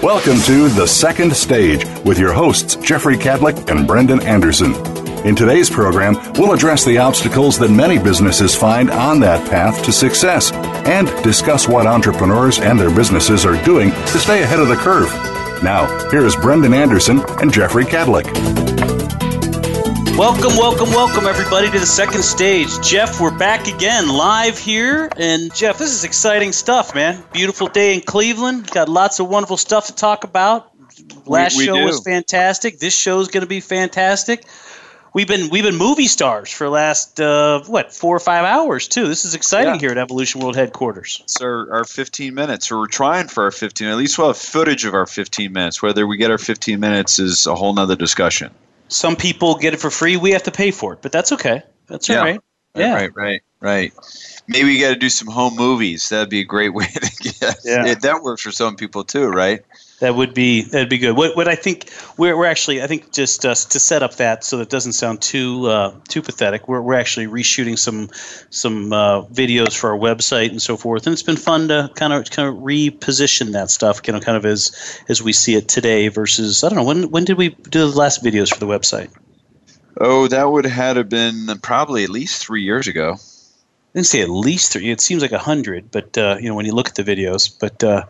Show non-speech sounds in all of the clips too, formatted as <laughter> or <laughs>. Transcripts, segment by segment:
Welcome to The Second Stage with your hosts, Jeffrey Cadlick and Brendan Anderson. In today's program, we'll address the obstacles that many businesses find on that path to success and discuss what entrepreneurs and their businesses are doing to stay ahead of the curve. Now, here is Brendan Anderson and Jeffrey Cadlick. Welcome, welcome, welcome, everybody, to the second stage. Jeff, we're back again live here. And, Jeff, this is exciting stuff, man. Beautiful day in Cleveland. Got lots of wonderful stuff to talk about. Last we show do. was fantastic. This show is going to be fantastic. We've been we've been movie stars for last uh, what four or five hours too. This is exciting Yeah. here at Evolution World headquarters. It's our, our 15 minutes, or we're trying for our 15. At least we'll have footage of our 15 minutes. Whether we get our 15 minutes is a whole nother discussion. Some people get it for free. We have to pay for it, but that's okay. That's all Yeah. right. Yeah. Right, right, right. Maybe we got to do some home movies. That'd be a great <laughs> way to get. Yeah. It, that works for some people too, right? That would be that'd be good. What what I think we're we're actually I think just uh, to set up that so that it doesn't sound too uh, too pathetic. We're we're actually reshooting some some uh, videos for our website and so forth, and it's been fun to kind of kind of reposition that stuff, you know, kind of as as we see it today versus I don't know when when did we do the last videos for the website? Oh, that would have had been probably at least three years ago. I didn't say at least three. It seems like a hundred, but uh, you know when you look at the videos. But uh,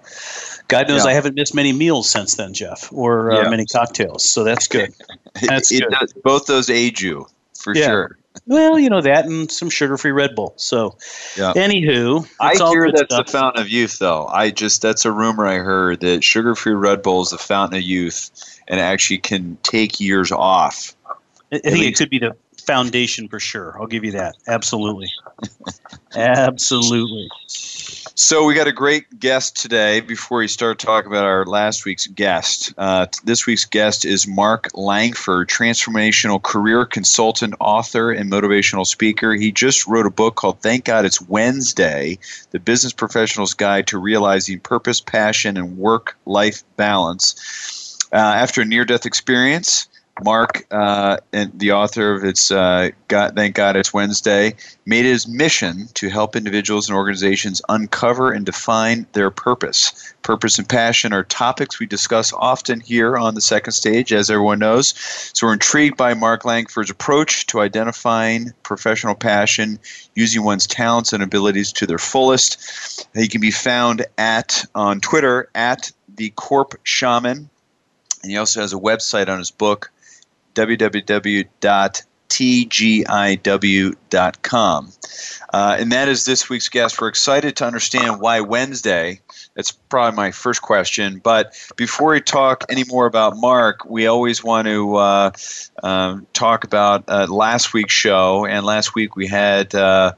God knows Yeah. I haven't missed many meals since then, Jeff, or uh, Yeah. many cocktails. So that's good. <laughs> That's it, good. does, both those age you for Yeah. sure. Well, you know that, and some sugar-free Red Bull. So, Yeah. anywho, I hear that's stuff. the fountain of youth, though. I just that's a rumor I heard that sugar-free Red Bull is the fountain of youth, and actually can take years off. I I think it could be the foundation for sure. I'll give you that. Absolutely, <laughs> absolutely. So we got a great guest today. Before we start talking about our last week's guest, uh, this week's guest is Mark Langford, transformational career consultant, author, and motivational speaker. He just wrote a book called "Thank God It's Wednesday: The Business Professional's Guide to Realizing Purpose, Passion, and Work-Life Balance." Uh, after a near-death experience, Mark, uh, and the author of its uh, God, "Thank God It's Wednesday," made his mission to help individuals and organizations uncover and define their purpose. Purpose and passion are topics we discuss often here on the second stage, as everyone knows. So we're intrigued by Mark Langford's approach to identifying professional passion using one's talents and abilities to their fullest. He can be found at on Twitter at the Corp Shaman, and he also has a website on his book www.tgiw.com. Uh, and that is this week's guest. We're excited to understand why Wednesday. That's probably my first question. But before we talk any more about Mark, we always want to uh, um, talk about uh, last week's show. And last week we had uh,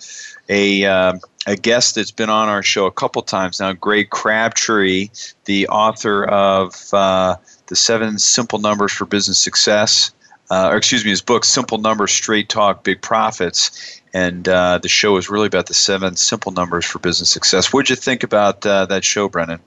a. Uh, a guest that's been on our show a couple times now, Greg Crabtree, the author of uh, the Seven Simple Numbers for Business Success, uh, or excuse me, his book, Simple Numbers, Straight Talk, Big Profits. And uh, the show is really about the seven simple numbers for business success. What'd you think about uh, that show, Brendan?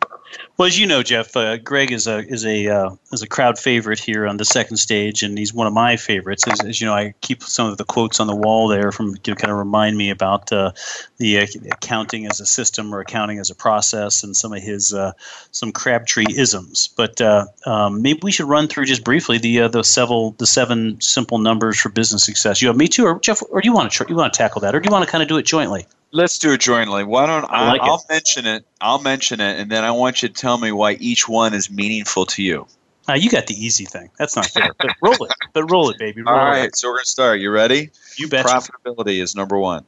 Well, as you know, Jeff, uh, Greg is a is a uh, is a crowd favorite here on the second stage, and he's one of my favorites. As, as you know, I keep some of the quotes on the wall there from to kind of remind me about uh, the uh, accounting as a system or accounting as a process, and some of his uh, some Crabtree isms. But uh, um, maybe we should run through just briefly the the several the seven simple numbers for business success. You have me too, or Jeff, or do you want to you want to tackle that, or do you want to kind of do it jointly? Let's do it jointly. Why don't I? I like I'll mention it? I'll mention it, and then I want you to tell me why each one is meaningful to you. Uh, you got the easy thing. That's not fair. but roll it. But roll it, baby. Roll All it. so we're going to start. You ready? You betcha. Profitability is number one.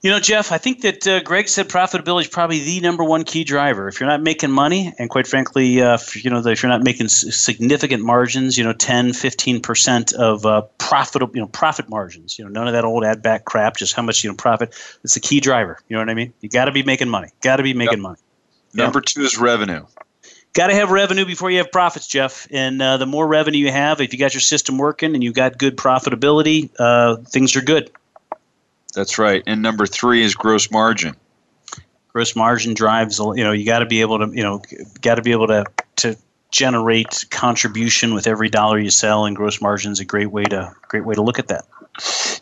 You know, Jeff, I think that uh, Greg said profitability is probably the number one key driver. If you're not making money, and quite frankly, uh, if, you know, if you're not making s- significant margins, you know, 10, 15% of uh, profitable, you know, profit margins, you know, none of that old ad back crap, just how much, you know, profit. It's a key driver. You know what I mean? You got to be making money. Got to be making yep. money. Number two is revenue. Got to have revenue before you have profits, Jeff. And uh, the more revenue you have, if you got your system working and you got good profitability, uh, things are good. That's right. And number three is gross margin. Gross margin drives. You know, you got to be able to. You know, got to be able to to generate contribution with every dollar you sell, and gross margin is a great way to great way to look at that.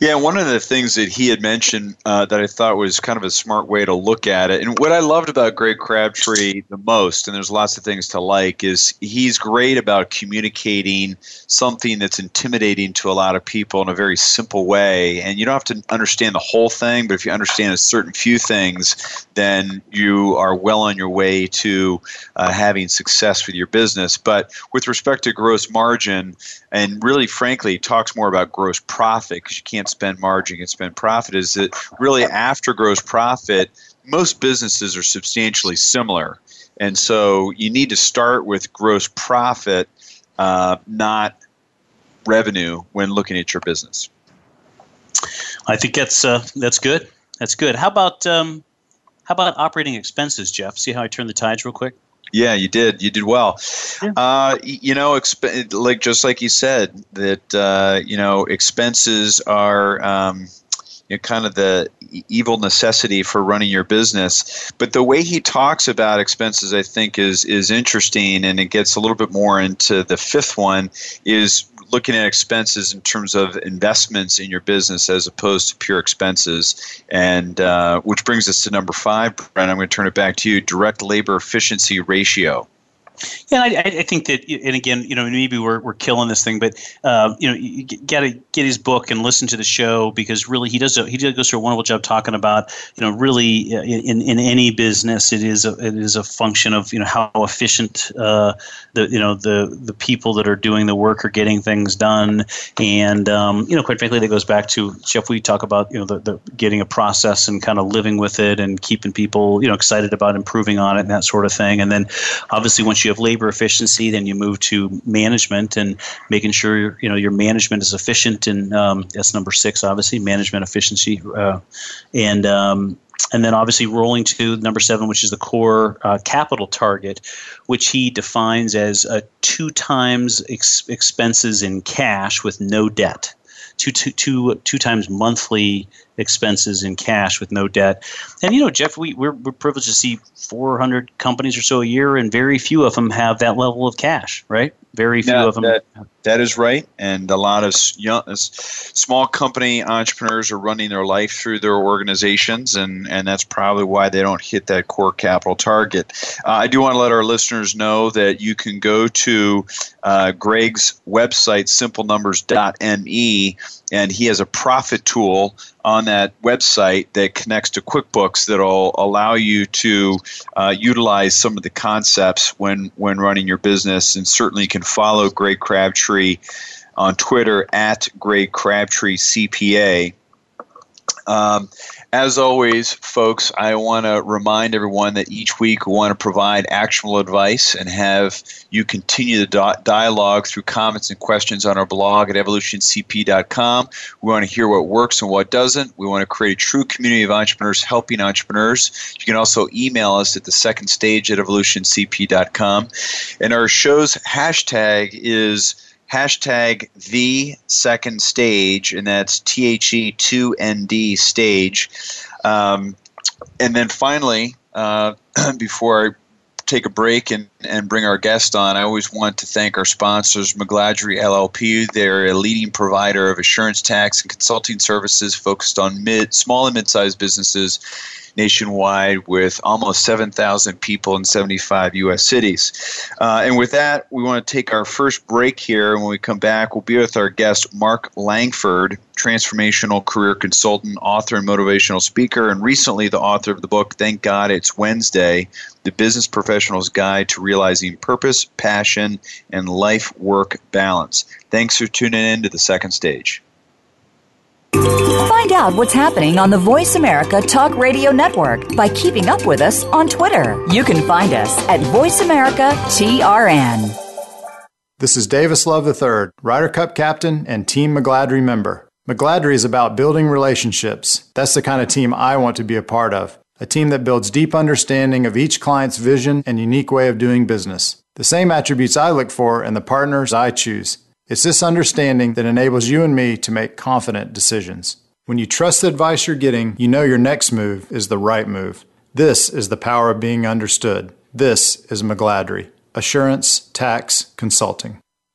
Yeah, one of the things that he had mentioned uh, that I thought was kind of a smart way to look at it, and what I loved about Greg Crabtree the most, and there's lots of things to like, is he's great about communicating something that's intimidating to a lot of people in a very simple way. And you don't have to understand the whole thing, but if you understand a certain few things, then you are well on your way to uh, having success with your business. But with respect to gross margin, and really frankly talks more about gross profit because you can't spend margin and spend profit is that really after gross profit most businesses are substantially similar. And so you need to start with gross profit uh, not revenue when looking at your business. I think that's uh, that's good. That's good. How about um, how about operating expenses jeff? See how i turn the tides real quick yeah, you did. You did well. Yeah. Uh, you know, exp- like just like you said that uh, you know expenses are. Um, you know, kind of the evil necessity for running your business. But the way he talks about expenses, I think, is is interesting, and it gets a little bit more into the fifth one. Is looking at expenses in terms of investments in your business as opposed to pure expenses. And uh, which brings us to number five, Brent. I'm going to turn it back to you direct labor efficiency ratio. Yeah, I, I, think that, and again, you know, maybe we're, we're killing this thing, but uh, you know, you got to get his book and listen to the show because really he does a, he goes through a wonderful job talking about you know really uh, in, in any business it is a, it is a function of you know how efficient uh, the you know the the people that are doing the work are getting things done, and um, you know, quite frankly, that goes back to Jeff. We talk about you know the, the getting a process and kind of living with it and keeping people you know excited about improving on it and that sort of thing, and then obviously once you have labor efficiency, then you move to management and making sure you know your management is efficient, and um, that's number six, obviously, management efficiency, uh, and um, and then obviously rolling to number seven, which is the core uh, capital target, which he defines as uh, two times ex- expenses in cash with no debt two, two, two, two times monthly expenses in cash with no debt. And you know, Jeff, we, we're, we're privileged to see 400 companies or so a year, and very few of them have that level of cash, right? Very few of them. That, that is right, and a lot of young, small company entrepreneurs are running their life through their organizations, and and that's probably why they don't hit that core capital target. Uh, I do want to let our listeners know that you can go to uh, Greg's website, simplenumbers.me, and he has a profit tool on that website that connects to QuickBooks that'll allow you to uh, utilize some of the concepts when when running your business. And certainly, you can follow Greg Crabtree on Twitter at Greg Crabtree CPA. Um, as always, folks, I want to remind everyone that each week we want to provide actionable advice and have you continue the dialogue through comments and questions on our blog at evolutioncp.com. We want to hear what works and what doesn't. We want to create a true community of entrepreneurs helping entrepreneurs. You can also email us at the second stage at evolutioncp.com. And our show's hashtag is hashtag the second stage, and that's T H E 2 N D stage. Um, and then finally, uh, <clears throat> before I take a break and, and bring our guest on, I always want to thank our sponsors, McGladrey LLP. They're a leading provider of assurance tax and consulting services focused on mid, small and mid-sized businesses nationwide with almost 7,000 people in 75 U.S. cities. Uh, and with that, we want to take our first break here. And when we come back, we'll be with our guest, Mark Langford, transformational career consultant, author, and motivational speaker, and recently the author of the book, Thank God It's Wednesday The Business Professional's Guide to Realizing Purpose, Passion, and Life Work Balance. Thanks for tuning in to the second stage. Find out what's happening on the Voice America Talk Radio Network by keeping up with us on Twitter. You can find us at Voice America TRN. This is Davis Love III, Ryder Cup captain and Team McGladrey member. McGladrey is about building relationships. That's the kind of team I want to be a part of. A team that builds deep understanding of each client's vision and unique way of doing business. The same attributes I look for in the partners I choose. It's this understanding that enables you and me to make confident decisions. When you trust the advice you're getting, you know your next move is the right move. This is the power of being understood. This is McGladrey. Assurance Tax Consulting.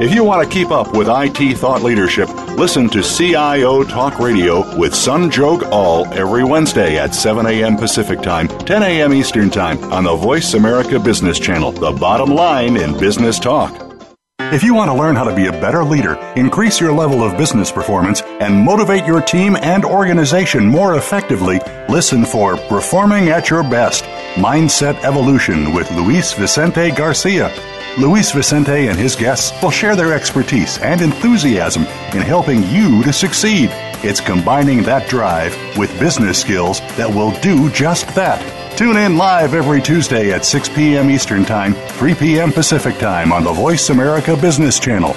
If you want to keep up with IT thought leadership, listen to CIO Talk Radio with Sanjog Aul every Wednesday at 7 a.m. Pacific Time, 10 a.m. Eastern Time on the Voice America Business Channel, the bottom line in business talk. If you want to learn how to be a better leader, increase your level of business performance, and motivate your team and organization more effectively, listen for Performing at Your Best Mindset Evolution with Luis Vicente Garcia. Luis Vicente and his guests will share their expertise and enthusiasm in helping you to succeed. It's combining that drive with business skills that will do just that. Tune in live every Tuesday at 6 p.m. Eastern Time, 3 p.m. Pacific Time on the Voice America Business Channel.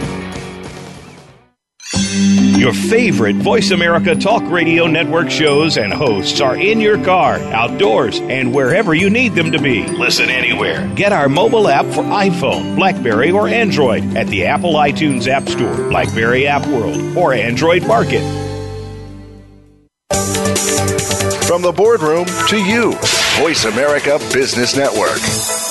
Your favorite Voice America Talk Radio Network shows and hosts are in your car, outdoors, and wherever you need them to be. Listen anywhere. Get our mobile app for iPhone, Blackberry, or Android at the Apple iTunes App Store, Blackberry App World, or Android Market. From the boardroom to you, Voice America Business Network.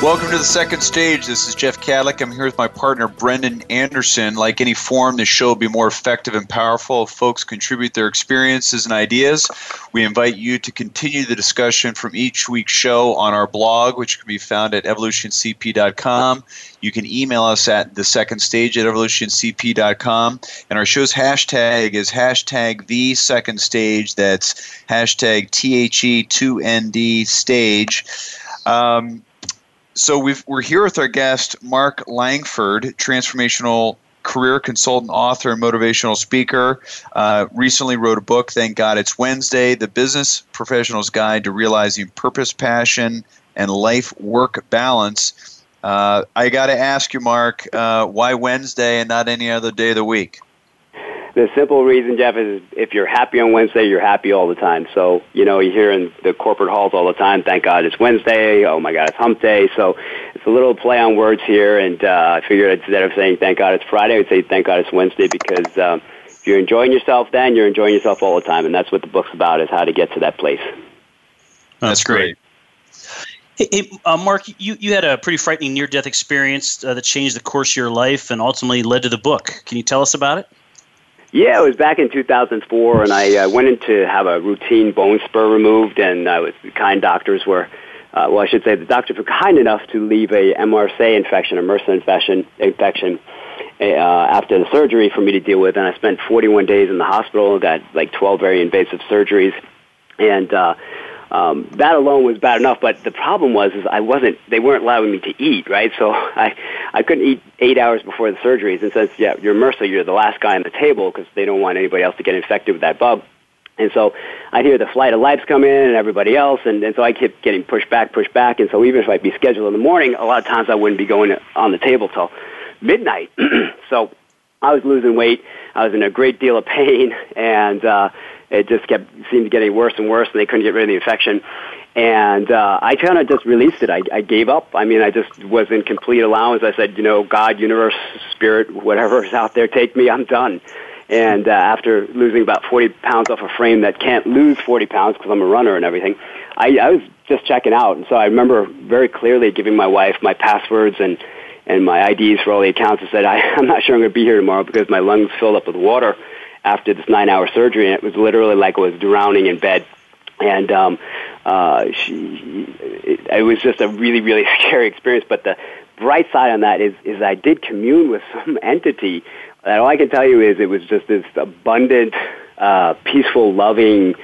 Welcome to the second stage. This is Jeff Cadlick. I'm here with my partner Brendan Anderson. Like any forum, this show will be more effective and powerful if folks contribute their experiences and ideas. We invite you to continue the discussion from each week's show on our blog, which can be found at evolutioncp.com. You can email us at the second stage at evolutioncp.com. And our show's hashtag is hashtag the second stage. That's hashtag THE2ND stage. Um, so we are here with our guest, Mark Langford, transformational career consultant, author, and motivational speaker. Uh, recently wrote a book, Thank God It's Wednesday The Business Professional's Guide to Realizing Purpose, Passion, and Life Work Balance. Uh, I got to ask you, Mark, uh, why Wednesday and not any other day of the week? The simple reason, Jeff, is if you're happy on Wednesday, you're happy all the time. So, you know, you hear in the corporate halls all the time, thank God it's Wednesday. Oh my God, it's hump day. So it's a little play on words here. And uh, I figured instead of saying thank God it's Friday, I would say thank God it's Wednesday because um, if you're enjoying yourself then, you're enjoying yourself all the time. And that's what the book's about is how to get to that place. That's great. Hey, hey uh, Mark, you, you had a pretty frightening near death experience uh, that changed the course of your life and ultimately led to the book. Can you tell us about it? Yeah, it was back in 2004, and I uh, went in to have a routine bone spur removed, and uh, was, the kind doctors were, uh, well, I should say the doctors were kind enough to leave a MRSA infection, a MRSA infection, infection uh, after the surgery for me to deal with, and I spent 41 days in the hospital, got like 12 very invasive surgeries, and uh, um, that alone was bad enough. But the problem was is I wasn't they weren't allowing me to eat right, so <laughs> I I couldn't eat eight hours before the surgeries. And since yeah you're MRSA, you're the last guy on the table because they don't want anybody else to get infected with that bug. And so I'd hear the flight of lights come in and everybody else, and, and so I kept getting pushed back, pushed back. And so even if I'd be scheduled in the morning, a lot of times I wouldn't be going on the table till midnight. <clears throat> so I was losing weight. I was in a great deal of pain, <laughs> and uh, it just kept seemed getting worse and worse, and they couldn't get rid of the infection. And uh, I kind of just released it. I, I gave up. I mean, I just was in complete allowance. I said, you know, God, universe, spirit, whatever is out there, take me. I'm done. And uh, after losing about 40 pounds off a frame that can't lose 40 pounds because I'm a runner and everything, I, I was just checking out. And so I remember very clearly giving my wife my passwords and and my IDs for all the accounts and said, I, <laughs> I'm not sure I'm going to be here tomorrow because my lungs filled up with water after this nine hour surgery. And it was literally like I was drowning in bed. And um, uh, she, it, it was just a really, really <laughs> scary experience. But the bright side on that is, is I did commune with some <laughs> entity that all I can tell you is it was just this abundant, uh, peaceful, loving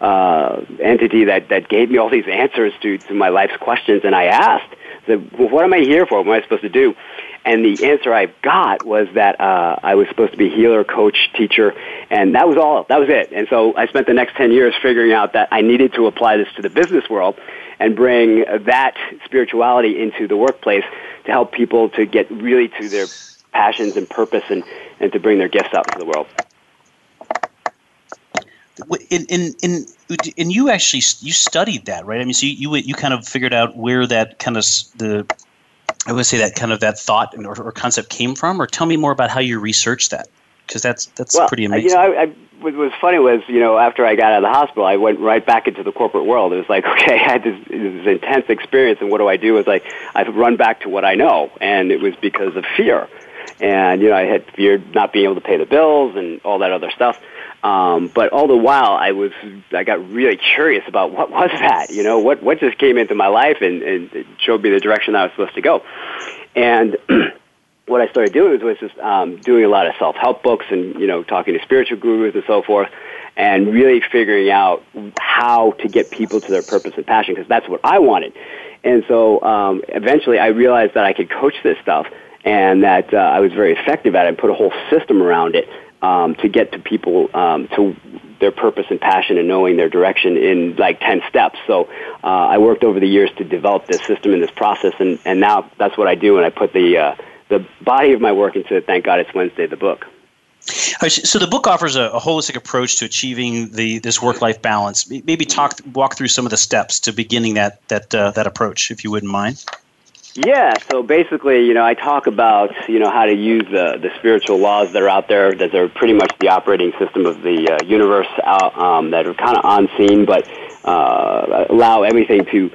uh, entity that, that gave me all these answers to, to my life's questions. And I asked, said, well, what am I here for? What am I supposed to do? And the answer I got was that uh, I was supposed to be healer, coach, teacher, and that was all. That was it. And so I spent the next 10 years figuring out that I needed to apply this to the business world and bring that spirituality into the workplace to help people to get really to their passions and purpose and, and to bring their gifts out to the world in in in and you actually you studied that right i mean so you you, you kind of figured out where that kind of the i would say that kind of that thought or, or concept came from or tell me more about how you researched that because that's that's well, pretty amazing you know I, I, what was funny was you know after i got out of the hospital i went right back into the corporate world. It was like <laughs> okay i had this, this intense experience and what do i do? Is like i run back to what i know and it was because of fear. And you know i had feared not being able to pay the bills and all that other stuff um, but all the while, I was I got really curious about what was that, you know, what what just came into my life and, and showed me the direction I was supposed to go. And <clears throat> what I started doing was just um, doing a lot of self help books and you know talking to spiritual gurus and so forth, and really figuring out how to get people to their purpose and passion because that's what I wanted. And so um, eventually, I realized that I could coach this stuff and that uh, I was very effective at it and put a whole system around it um, to get to people um, to their purpose and passion and knowing their direction in like 10 steps. So uh, I worked over the years to develop this system and this process, and, and now that's what I do, and I put the, uh, the body of my work into Thank God It's Wednesday, the book. So the book offers a, a holistic approach to achieving the this work life balance. Maybe talk walk through some of the steps to beginning that that uh, that approach, if you wouldn't mind. Yeah, so basically, you know, I talk about, you know, how to use the, the spiritual laws that are out there, that are pretty much the operating system of the uh, universe, out, um, that are kind of unseen, but uh, allow everything to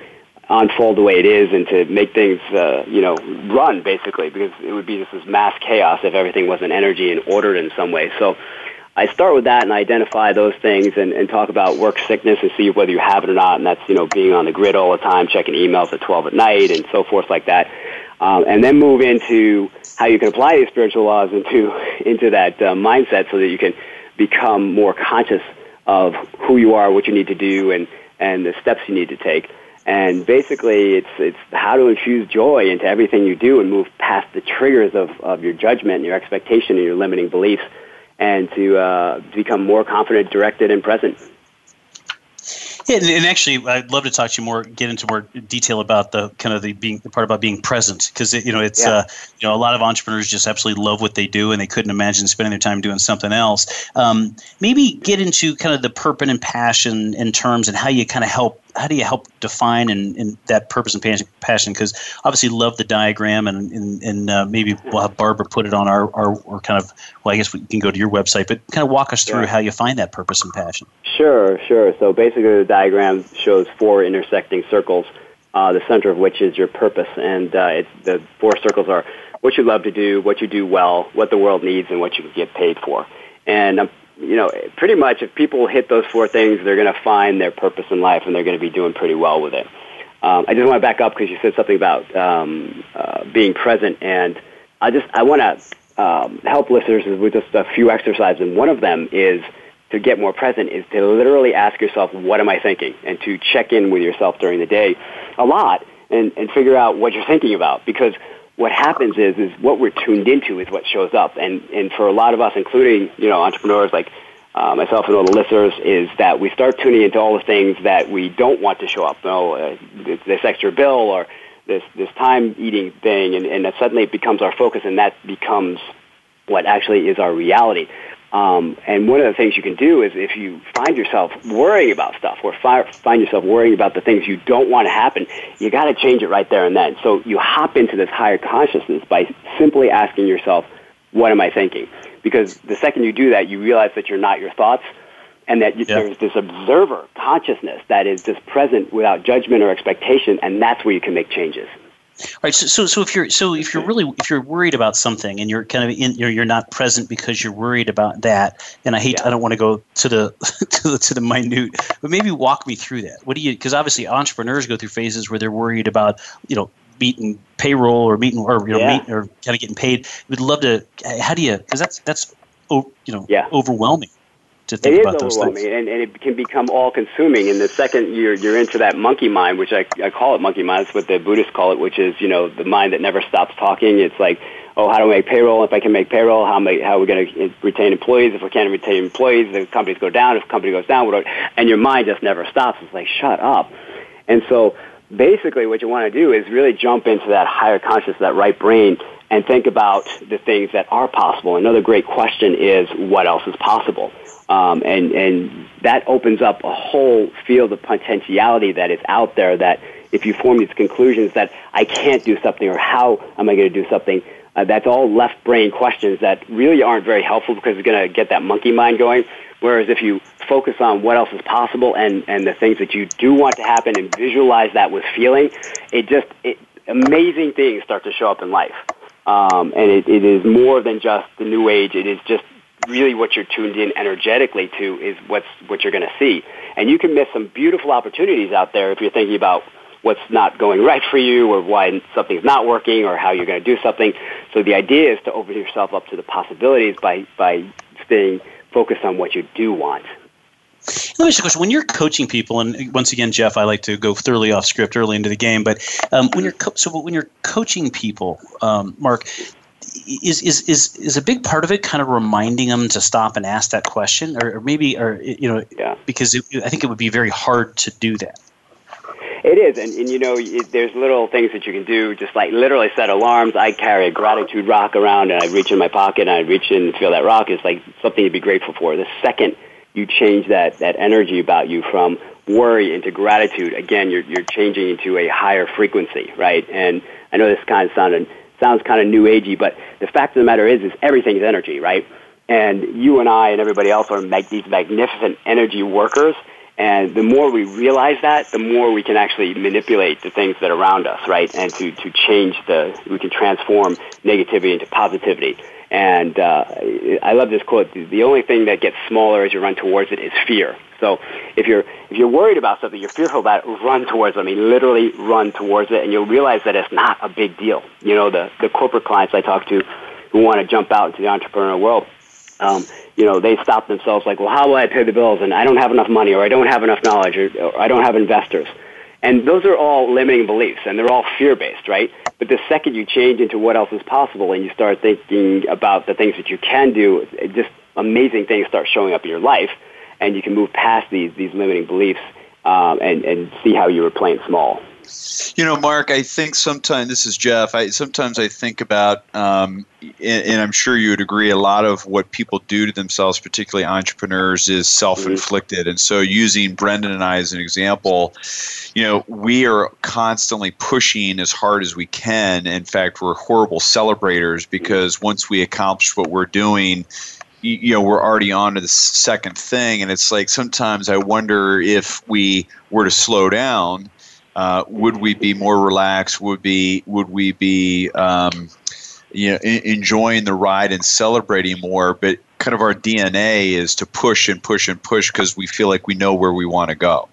unfold the way it is and to make things, uh, you know, run, basically, because it would be just this mass chaos if everything wasn't energy and ordered in some way. So I start with that and identify those things and, and talk about work sickness and see whether you have it or not. And that's, you know, being on the grid all the time, checking emails at 12 at night and so forth like that. Um, and then move into how you can apply these spiritual laws into, <laughs> into that uh, mindset so that you can become more conscious of who you are, what you need to do, and, and the steps you need to take. And basically, it's, it's how to infuse joy into everything you do and move past the triggers of, of your judgment and your expectation and your limiting beliefs and to uh, become more confident, directed, and present. Yeah, and, actually, I'd love to talk to you more, get into more detail about the kind of the being the part about being present, because you know it's yeah. uh, you know a lot of entrepreneurs just absolutely love what they do, and they couldn't imagine spending their time doing something else. Um, maybe get into kind of the purpose and passion in terms and how you kind of help how do you help define and, and that purpose and passion? Because obviously, love the diagram, and and, and uh, maybe we'll have Barbara put it on our, our, our kind of. Well, I guess we can go to your website, but kind of walk us through yeah. how you find that purpose and passion. Sure, sure. So basically, the diagram shows four intersecting circles, uh, the center of which is your purpose, and uh, it's, the four circles are what you love to do, what you do well, what the world needs, and what you get paid for. And I'm you know, pretty much if people hit those four things, they're going to find their purpose in life and they're going to be doing pretty well with it. Um, I just want to back up because you said something about um, uh, being present, and I just I want to um, help listeners with just a few exercises. And one of them is to get more present is to literally ask yourself, what am I thinking? And to check in with yourself during the day a lot and, and figure out what you're thinking about. Because what happens is, is what we're tuned into is what shows up. And, and for a lot of us, including, you know, entrepreneurs like uh, myself and all the listeners, is that we start tuning into all the things that we don't want to show up. You know, uh, this, extra bill or this, this time eating thing. And, and that suddenly it becomes our focus and that becomes what actually is our reality. Um, and one of the things you can do is if you find yourself worrying about stuff or fi- find yourself worrying about the things you don't want to happen, you got to change it right there and then. So you hop into this higher consciousness by simply asking yourself, what am I thinking? Because the second you do that, you realize that you're not your thoughts and that you, yeah. there's this observer consciousness that is just present without judgment or expectation, and that's where you can make changes. All right. So, so, so if you're so if you're really if you're worried about something and you're kind of in you're, you're not present because you're worried about that, and I hate yeah. I don't want to go to the <laughs> to the to the minute, but maybe walk me through that. What do you? Because obviously entrepreneurs go through phases where they're worried about you know meeting payroll or meeting or you know yeah. meet, or kind of getting paid. We'd love to. How do you? Because that's that's you know yeah. overwhelming to think it about those things. And, and it can become all consuming. And the second you're, you're into that monkey mind, which I, I call it monkey mind, it's what the Buddhists call it, which is, you know, the mind that never stops talking. It's like, oh, how do I make payroll? If I can make payroll, how, make, how are we going to retain employees? If we can't retain employees, the companies go down. If the company goes down, what and your mind just never stops. It's like, shut up. And so basically what you want to do is really jump into that higher conscious, that right brain, and think about the things that are possible. Another great question is, what else is possible? Um, and, and that opens up a whole field of potentiality that is out there that if you form these conclusions that I can't do something or how am I going to do something, uh, that's all left brain questions that really aren't very helpful because it's going to get that monkey mind going. Whereas if you focus on what else is possible and, and the things that you do want to happen and visualize that with feeling, it just, it, amazing things start to show up in life. Um, and it, it is more than just the new age. It is just really what you're tuned in energetically to is what's what you're going to see. And you can miss some beautiful opportunities out there if you're thinking about what's not going right for you or why something's not working or how you're going to do something. So the idea is to open yourself up to the possibilities by by staying focused on what you do want. Let me ask you a question. When you're coaching people, and once again, Jeff, I like to go thoroughly off script early into the game, but um, when you're co- so when you're coaching people, um, Mark, is, is is is a big part of it kind of reminding them to stop and ask that question, or, or maybe, or you know, yeah. because it, I think it would be very hard to do that. It is, and, and you know, it, there's little things that you can do, just like literally set alarms. I carry a gratitude rock around, and I reach in my pocket, and I reach in and feel that rock. It's like something to be grateful for. The second you change that that energy about you from worry into gratitude, again, you're you're changing into a higher frequency, right? And I know this kind of sounded sounds kind of new agey, but the fact of the matter is, is everything is energy, right? And you and I and everybody else are mag- these magnificent energy workers. And the more we realize that, the more we can actually manipulate the things that are around us, right? And to, to change the, we can transform negativity into positivity. And uh, I love this quote: "The only thing that gets smaller as you run towards it is fear." So if you're if you're worried about something, you're fearful about it, run towards it. I mean, literally run towards it, and you'll realize that it's not a big deal. You know, the the corporate clients I talk to who want to jump out into the entrepreneurial world, um, you know, they stop themselves like, well, how will I pay the bills? And I don't have enough money, or I don't have enough knowledge, or, or I don't have investors. And those are all limiting beliefs, and they're all fear-based, right? But the second you change into what else is possible, and you start thinking about the things that you can do, just amazing things start showing up in your life, and you can move past these these limiting beliefs um, and and see how you were playing small. You know, Mark, I think sometimes this is Jeff. I sometimes I think about, um, and, and, I'm sure you would agree, a lot of what people do to themselves, particularly entrepreneurs, is self-inflicted. And so, using Brendan and I as an example, you know, we are constantly pushing as hard as we can. In fact, we're horrible celebrators because once we accomplish what we're doing, you know we're already on to the second thing and it's like sometimes i wonder if we were to slow down uh, would we be more relaxed? Would be would we be um, you know enjoying the ride and celebrating more? But kind of our DNA is to push and push and push because we feel like we know where we want to go.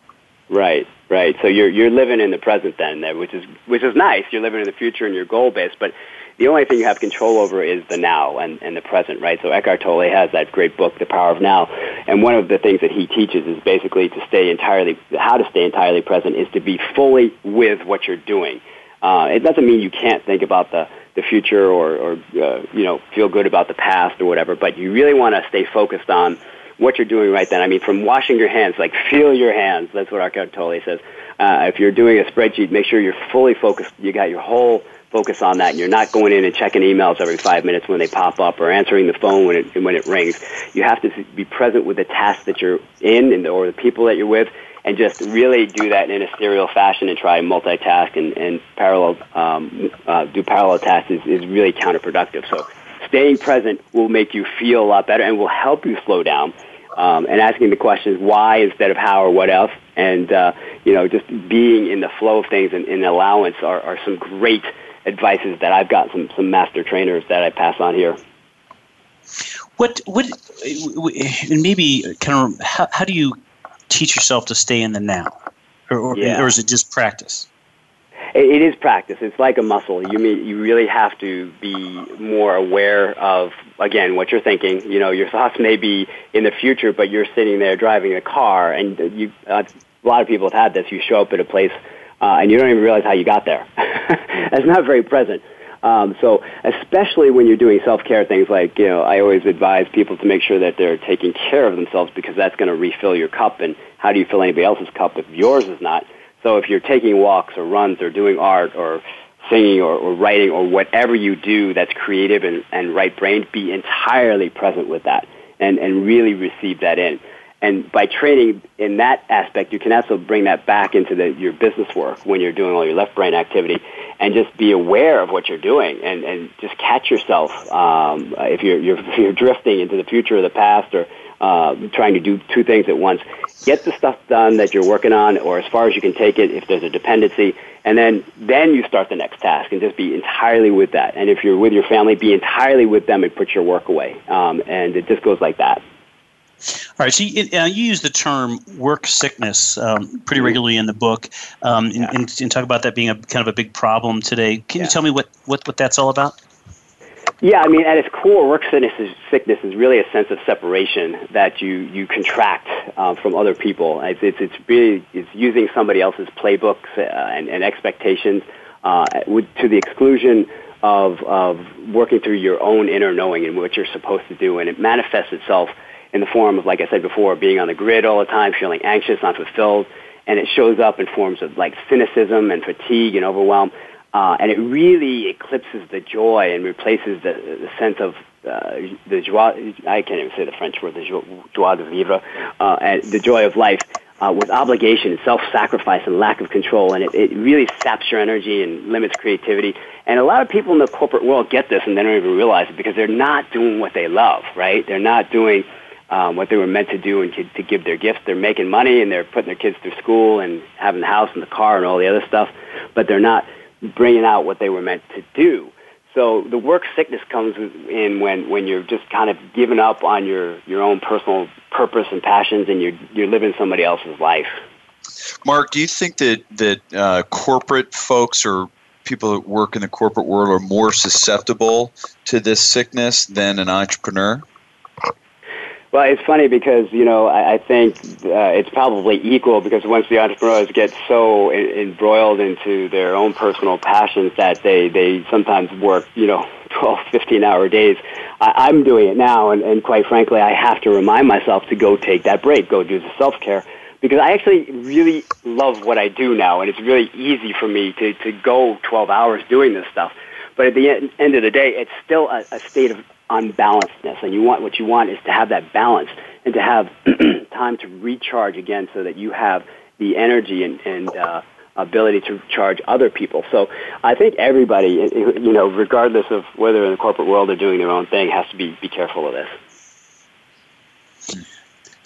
Right, right. So you're you're living in the present then, which is which is nice. You're living in the future and you're goal based, but the only thing you have control over is the now and, and the present, right? So Eckhart Tolle has that great book, The Power of Now, and one of the things that he teaches is basically to stay entirely, how to stay entirely present is to be fully with what you're doing. Uh, it doesn't mean you can't think about the, the future or, or uh, you know, feel good about the past or whatever, but you really want to stay focused on what you're doing right then. I mean, from washing your hands, like feel your hands. That's what Eckhart Tolle says. Uh, if you're doing a spreadsheet, make sure you're fully focused. You got your whole focus on that, and you're not going in and checking emails every five minutes when they pop up or answering the phone when it when it rings. You have to be present with the task that you're in and or the people that you're with, and just really do that in a serial fashion and try multitask and, and parallel um, uh, do parallel tasks is, is really counterproductive. So staying present will make you feel a lot better and will help you slow down. Um, and asking the questions why instead of how or what else, and uh, you know just being in the flow of things and in allowance are, are some great advices that I've got some some master trainers that I pass on here. What what and maybe kind of how, how do you teach yourself to stay in the now, or or, Yeah. or is it just practice? It, it is practice. It's like a muscle. You mean you really have to be more aware of again what you're thinking. You know, your thoughts may be in the future, but you're sitting there driving a car, and you. Uh, a lot of people have had this. You show up at a place, uh, and you don't even realize how you got there. <laughs> That's not very present. Um, so, especially when you're doing self-care things like, you know, I always advise people to make sure that they're taking care of themselves because that's going to refill your cup. And how do you fill anybody else's cup if yours is not? So, if you're taking walks or runs or doing art or singing or, or writing or whatever you do that's creative and, and right-brained, be entirely present with that and, and really receive that in. And by training in that aspect, you can also bring that back into the, your business work when you're doing all your left brain activity and just be aware of what you're doing and, and just catch yourself um, if you're, you're, if you're drifting into the future or the past or uh, trying to do two things at once. Get the stuff done that you're working on or as far as you can take it if there's a dependency and then, then you start the next task and just be entirely with that. And if you're with your family, be entirely with them and put your work away. Um, and it just goes like that. All right, so you, uh, you use the term work sickness um, pretty regularly in the book, um, and, and, and talk about that being a kind of a big problem today. Can you tell me what, what, what that's all about? Yeah, I mean, at its core, work sickness is, sickness is really a sense of separation that you you contract uh, from other people. It's, it's it's really it's using somebody else's playbooks uh, and, and expectations uh, with, to the exclusion of of working through your own inner knowing and what you're supposed to do, and it manifests itself in the form of, like I said before, being on the grid all the time, feeling anxious, unfulfilled, and it shows up in forms of like cynicism and fatigue and overwhelm. Uh, and it really eclipses the joy and replaces the, the sense of uh, the joie. I can't even say the French word, the joie, joie de vivre, uh, and the joy of life uh, with obligation and self-sacrifice and lack of control. And it, it really saps your energy and limits creativity. And a lot of people in the corporate world get this and they don't even realize it because they're not doing what they love, right? They're not doing um, what they were meant to do and to, to give their gifts. They're making money and they're putting their kids through school and having the house and the car and all the other stuff, but they're not bringing out what they were meant to do. So the work sickness comes in when, when you're just kind of giving up on your, your own personal purpose and passions and you're, you're living somebody else's life. Mark, do you think that that uh, corporate folks or people that work in the corporate world are more susceptible to this sickness than an entrepreneur? Well, it's funny because you know I, I think uh, it's probably equal because once the entrepreneurs get so en- embroiled into their own personal passions that they they sometimes work you know <laughs> 12, 15 hour days. I, I'm doing it now, and, and quite frankly, I have to remind myself to go take that break, go do the self care because I actually really love what I do now, and it's really easy for me to to go 12 hours doing this stuff. But at the end, end of the day, it's still a, a state of unbalancedness, and you want what you want is to have that balance and to have <clears throat> time to recharge again, so that you have the energy and, and uh, ability to charge other people. So I think everybody, you know, regardless of whether in the corporate world or doing their own thing, has to be be careful of this.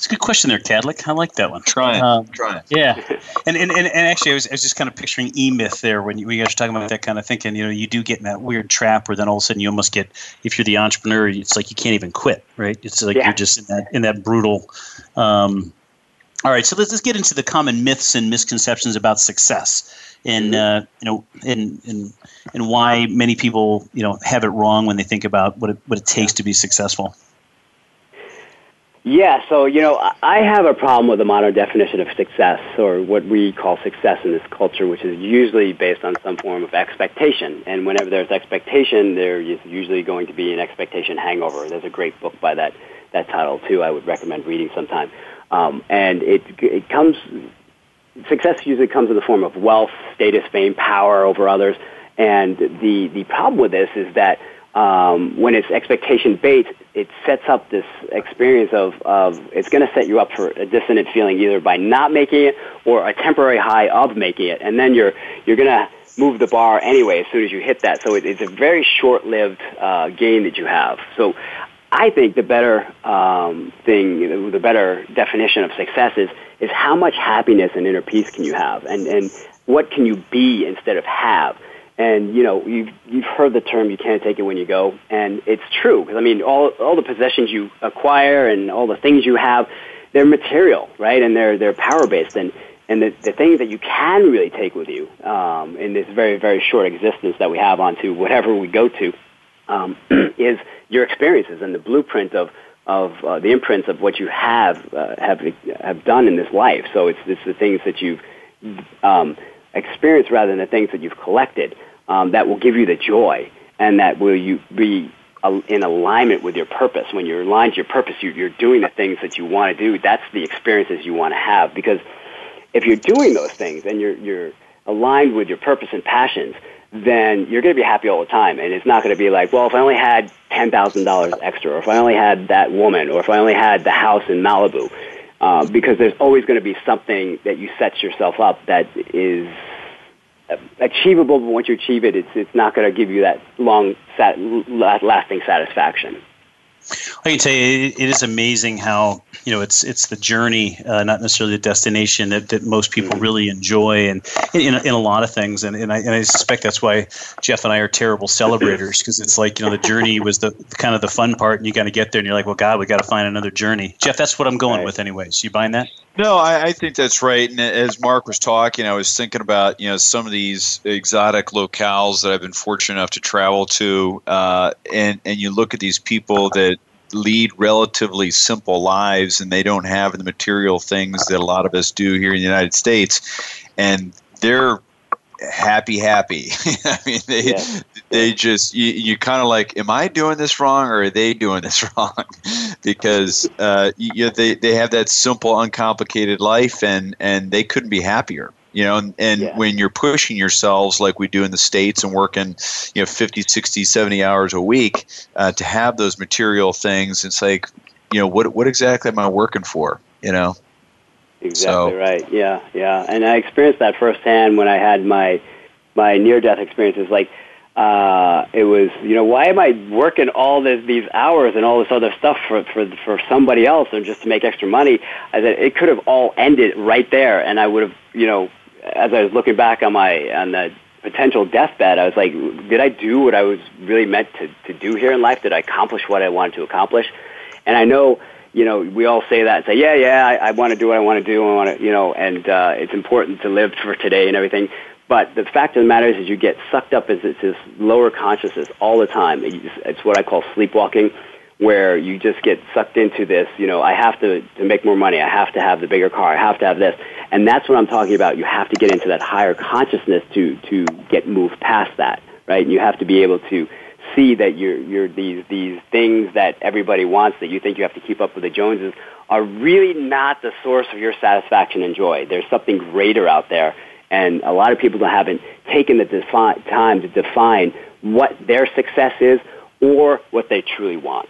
It's a good question there, Cadlick. I like that one. Try it. Um, Try it. Yeah, <laughs> and, and, and, and actually, I was, I was just kind of picturing E Myth there when you, when you guys were talking about that kind of thinking. You know, you do get in that weird trap where then all of a sudden you almost get, if you're the entrepreneur, it's like you can't even quit, right? It's like Yeah. you're just in that in that brutal. Um, all right, so let's, let's get into the common myths and misconceptions about success. and uh, you know, and and and why many people you know have it wrong when they think about what it, what it takes to be successful. Yeah, so you know, I have a problem with the modern definition of success, or what we call success in this culture, which is usually based on some form of expectation. And whenever there's expectation, there is usually going to be an expectation hangover. There's a great book by that that title too. I would recommend reading sometime. Um, and it it comes success usually comes in the form of wealth, status, fame, power over others. And the the problem with this is that um, when it's expectation based, it sets up this experience of, of it's going to set you up for a dissonant feeling either by not making it or a temporary high of making it, and then you're you're going to move the bar anyway as soon as you hit that. So it, it's a very short-lived uh, gain that you have. So I think the better um, thing, the better definition of success is is how much happiness and inner peace can you have, and and what can you be instead of have. And you know, you've you've heard the term "you can't take it when you go," and it's true because I mean, all all the possessions you acquire and all the things you have, they're material, right? And they're they're power based, and and the, the things that you can really take with you um, in this very very short existence that we have onto whatever we go to um, <clears throat> is your experiences and the blueprint of of uh, the imprints of what you have uh, have have done in this life. So it's it's the things that you've um, experienced rather than the things that you've collected um, that will give you the joy and that will you be in alignment with your purpose. When you're aligned to your purpose, you, you're doing the things that you want to do. That's the experiences you want to have. Because if you're doing those things and you're you're aligned with your purpose and passions, then you're going to be happy all the time. And it's not going to be like, well, if I only had ten thousand dollars extra, or if I only had that woman, or if I only had the house in Malibu. Uh, because there's always going to be something that you set yourself up that is Uh, achievable, but once you achieve it, it's, it's not going to give you that long, sat, lasting satisfaction. I can tell you, it is amazing how you know it's it's the journey, uh, not necessarily the destination that, that most people mm-hmm. really enjoy, and in, in, a lot of things, and, and I, and I suspect that's why Jeff and I are terrible celebrators <laughs> because it's like you know the journey was the kind of the fun part, and you got to get there, and you're like, well, God, we got to find another journey. Jeff, that's what I'm going right. with, anyways. You buying that? No, I, I, think that's right. And as Mark was talking, I was thinking about you know some of these exotic locales that I've been fortunate enough to travel to, uh, and and you look at these people that lead relatively simple lives and they don't have the material things that a lot of us do here in the United States, and they're happy happy. <laughs> I mean they yeah. they just you, you kind of like am i doing this wrong or are they doing this <laughs> wrong? Because uh, you, they, they have that simple uncomplicated life and and they couldn't be happier you know and, and yeah. when you're pushing yourselves like we do in the states and working you know 50 60 70 hours a week uh, to have those material things it's like you know what what exactly am i working for you know exactly so. right yeah yeah and i experienced that firsthand when i had my my near death experiences like uh, it was, you know, why am I working all this, these hours and all this other stuff for, for, for somebody else or just to make extra money? I said it could have all ended right there, and I would have, you know, as I was looking back on my on the potential deathbed, I was like, did I do what I was really meant to, to do here in life? Did I accomplish what I wanted to accomplish? And I know, you know, we all say that and say, yeah, yeah, I, I want to do what I want to do. I want to, you know, and uh, it's important to live for today and everything. But the fact of the matter is, is you get sucked up into this lower consciousness all the time. It's what I call sleepwalking where you just get sucked into this, you know, I have to, to make more money, I have to have the bigger car, I have to have this. And that's what I'm talking about. You have to get into that higher consciousness to, to get moved past that, right? And you have to be able to see that you're, you're these, these things that everybody wants that you think you have to keep up with the Joneses are really not the source of your satisfaction and joy. There's something greater out there. And a lot of people haven't taken the defi- time to define what their success is or what they truly want.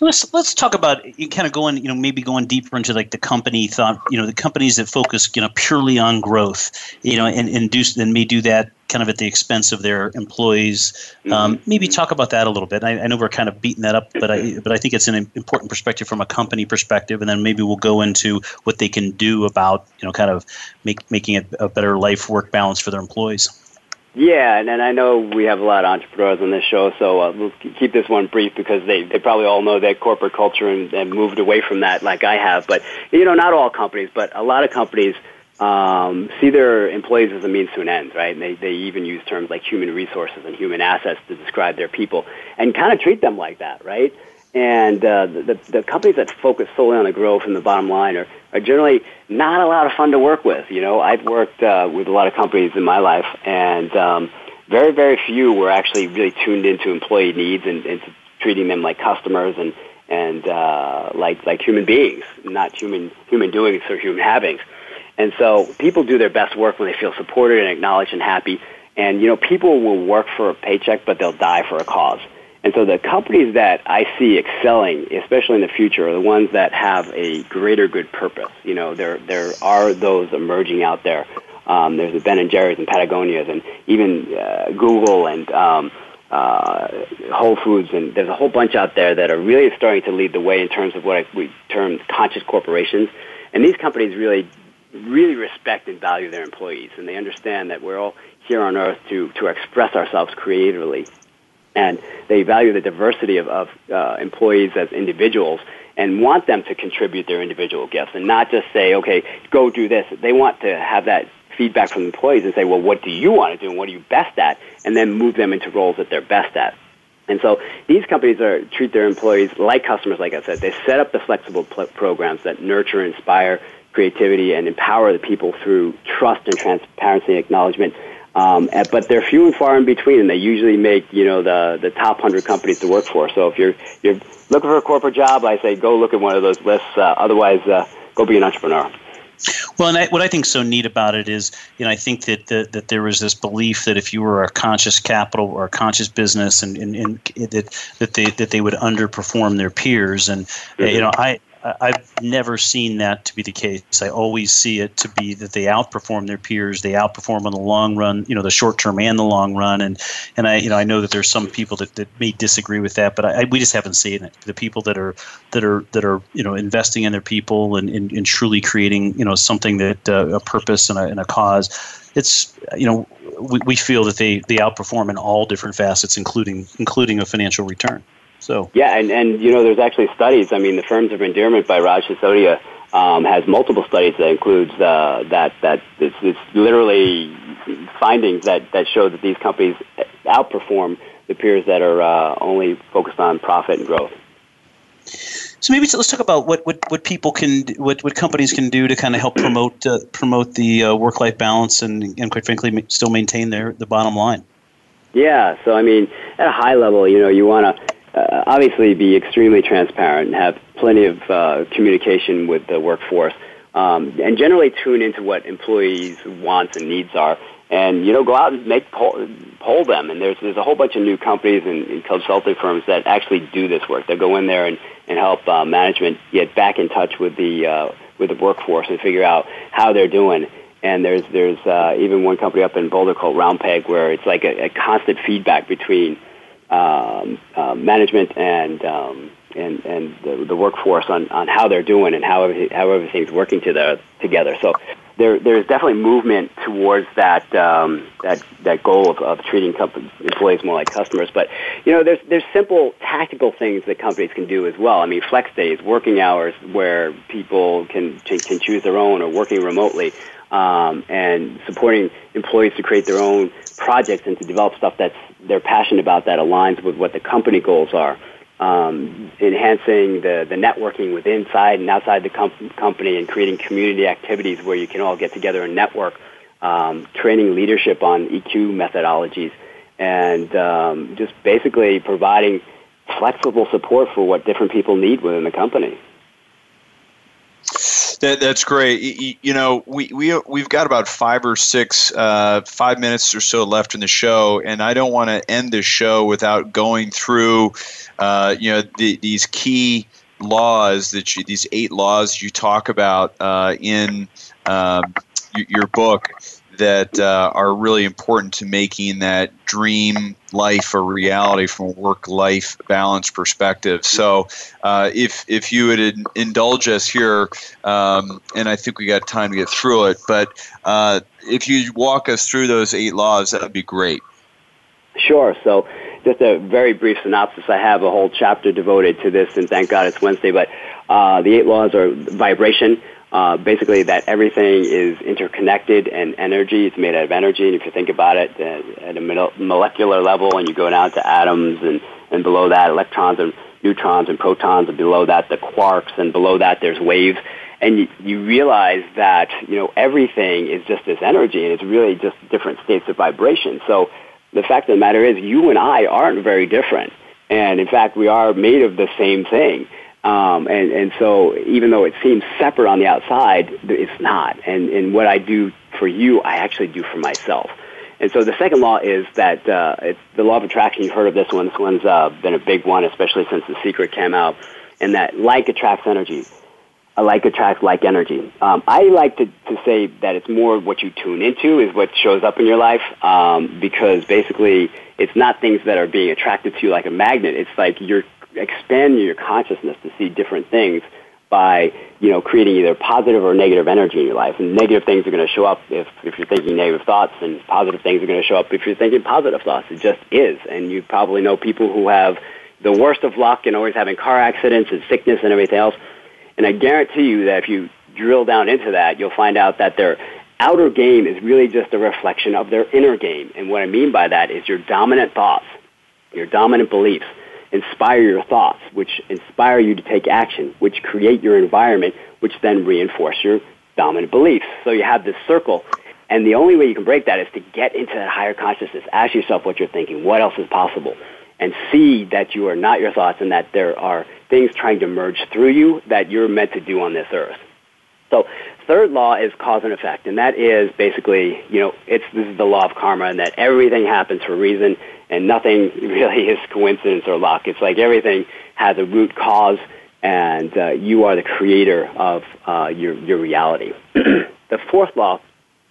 Let's let's talk about kind of going, you know, maybe going deeper into like the company thought, you know, the companies that focus, you know, purely on growth, you know, and and do and may do that kind of at the expense of their employees. Mm-hmm. Um, maybe talk about that a little bit. I, I, know we're kind of beating that up, but I but I think it's an important perspective from a company perspective, and then maybe we'll go into what they can do about, you know, kind of make making it a better life work balance for their employees. Yeah, and, and I know we have a lot of entrepreneurs on this show, so uh, we'll keep this one brief because they, they probably all know that corporate culture and, and moved away from that like I have. But, you know, not all companies, but a lot of companies um, see their employees as a means to an end, right? And they, they even use terms like human resources and human assets to describe their people and kind of treat them like that, right? And uh, the, the companies that focus solely on the growth and the bottom line are, are generally not a lot of fun to work with. You know, I've worked uh, with a lot of companies in my life, and um, very, very few were actually really tuned into employee needs and, and treating them like customers and and uh, like like human beings, not human human doings or human havings. And so people do their best work when they feel supported and acknowledged and happy. And you know, people will work for a paycheck, but they'll die for a cause. And so the companies that I see excelling, especially in the future, are the ones that have a greater good purpose. You know, there there are those emerging out there. Um, there's the Ben and Jerry's and Patagonia's, and even uh, Google and um, uh, Whole Foods, and there's a whole bunch out there that are really starting to lead the way in terms of what I, we term conscious corporations. And these companies really really respect and value their employees, and they understand that we're all here on earth to, to express ourselves creatively. And they value the diversity of, of uh, employees as individuals and want them to contribute their individual gifts and not just say, okay, go do this. They want to have that feedback from employees and say, well, what do you want to do and what are you best at? And then move them into roles that they're best at. And so these companies are, treat their employees like customers, like I said. They set up the flexible pl- programs that nurture, inspire, creativity and empower the people through trust and transparency and acknowledgement. Um, but they're few and far in between, and they usually make you know the the top hundred companies to work for. So if you're you're looking for a corporate job, I say go look at one of those lists. Uh, otherwise, uh, go be an entrepreneur. Well, and I, what I think so neat about it is, you know, I think that, that that there was this belief that if you were a conscious capital or a conscious business, and, and, and that that they that they would underperform their peers, and mm-hmm. you know, I I've never seen that to be the case. I always see it to be that they outperform their peers. They outperform on the long run, you know, the short term and the long run. And and I, you know, I know that there's some people that, that may disagree with that, but I, we just haven't seen it. The people that are that are that are you know investing in their people and, and, and truly creating you know something that uh, a purpose and a, and a cause. It's you know we, we feel that they they outperform in all different facets, including including a financial return. So yeah, and and you know, there's actually studies. I mean, the Firms of Endearment by Raj Sisodia um, has multiple studies that includes uh, that that it's, it's literally findings that that show that these companies outperform the peers that are uh, only focused on profit and growth. So maybe let's talk about what, what, what people can what, what companies can do to kind of help promote uh, promote the uh, work life balance and and quite frankly still maintain their the bottom line. Yeah, so I mean, at a high level, you know, you want to uh, obviously be extremely transparent and have plenty of uh, communication with the workforce, um, and generally tune into what employees' wants and needs are. And you know, go out and make poll, poll them. And there's there's a whole bunch of new companies and, and consulting firms that actually do this work. They go in there and and help uh, management get back in touch with the uh, with the workforce and figure out how they're doing. And there's there's uh, even one company up in Boulder called RoundPegg where it's like a, a constant feedback between um, uh, management and um, and and the, the workforce on, on how they're doing and how everything, how everything's working to the, together. So there there's definitely movement towards that um, that that goal of, of treating company, employees more like customers. But you know, there's there's simple tactical things that companies can do as well. I mean, flex days, working hours where people can can choose their own, or working remotely um, and supporting employees to create their own projects and to develop stuff that's they're passionate about that aligns with what the company goals are. Um, enhancing the, the networking with inside and outside the com- company and creating community activities where you can all get together and network, um, training leadership on EQ methodologies, and um, just basically providing flexible support for what different people need within the company. That, that's great. You, you, know, we, we, we've got about five or six, uh, five minutes or so left in the show, and I don't want to end the show without going through, uh, you know, the, these key laws that you, these eight laws you talk about uh, in um, your book that uh, are really important to making that dream life or reality from a work-life balance perspective. So, uh, if if you would indulge us here, um, and I think we got time to get through it, but uh, if you walk us through those eight laws, that would be great. Sure. So, just a very brief synopsis. I have a whole chapter devoted to this, and thank God it's Wednesday. But uh, the eight laws are vibration uh, basically that everything is interconnected and energy is made out of energy. And if you think about it uh, at a molecular level and you go down to atoms and, and below that electrons and neutrons and protons and below that the quarks and below that there's waves and you, you realize that you know everything is just this energy and it's really just different states of vibration. So the fact of the matter is you and I aren't very different. And in fact, we are made of the same thing. Um, and, and so even though it seems separate on the outside, it's not. And, and what I do for you, I actually do for myself. And so the second law is that uh, it's the law of attraction. You've heard of this one. This one's uh, been a big one, especially since The Secret came out. And that like attracts energy. A like attracts like energy. Um, I like to, to say that it's more what you tune into is what shows up in your life um, because basically it's not things that are being attracted to you like a magnet. It's like you're expand your consciousness to see different things by you know creating either positive or negative energy in your life. And negative things are going to show up if if you're thinking negative thoughts, and positive things are going to show up if you're thinking positive thoughts. It just is. And you probably know people who have the worst of luck and always having car accidents and sickness and everything else. And I guarantee you that if you drill down into that, you'll find out that their outer game is really just a reflection of their inner game. And what I mean by that is your dominant thoughts, your dominant beliefs inspire your thoughts, which inspire you to take action, which create your environment, which then reinforce your dominant beliefs. So you have this circle. And the only way you can break that is to get into that higher consciousness. Ask yourself what you're thinking. What else is possible? And see that you are not your thoughts and that there are things trying to merge through you that you're meant to do on this earth. So third law is cause and effect, and that is basically, you know, it's this is the law of karma, and that everything happens for a reason, and nothing <laughs> really is coincidence or luck. It's like everything has a root cause, and uh, you are the creator of uh, your your reality. <clears throat> the fourth law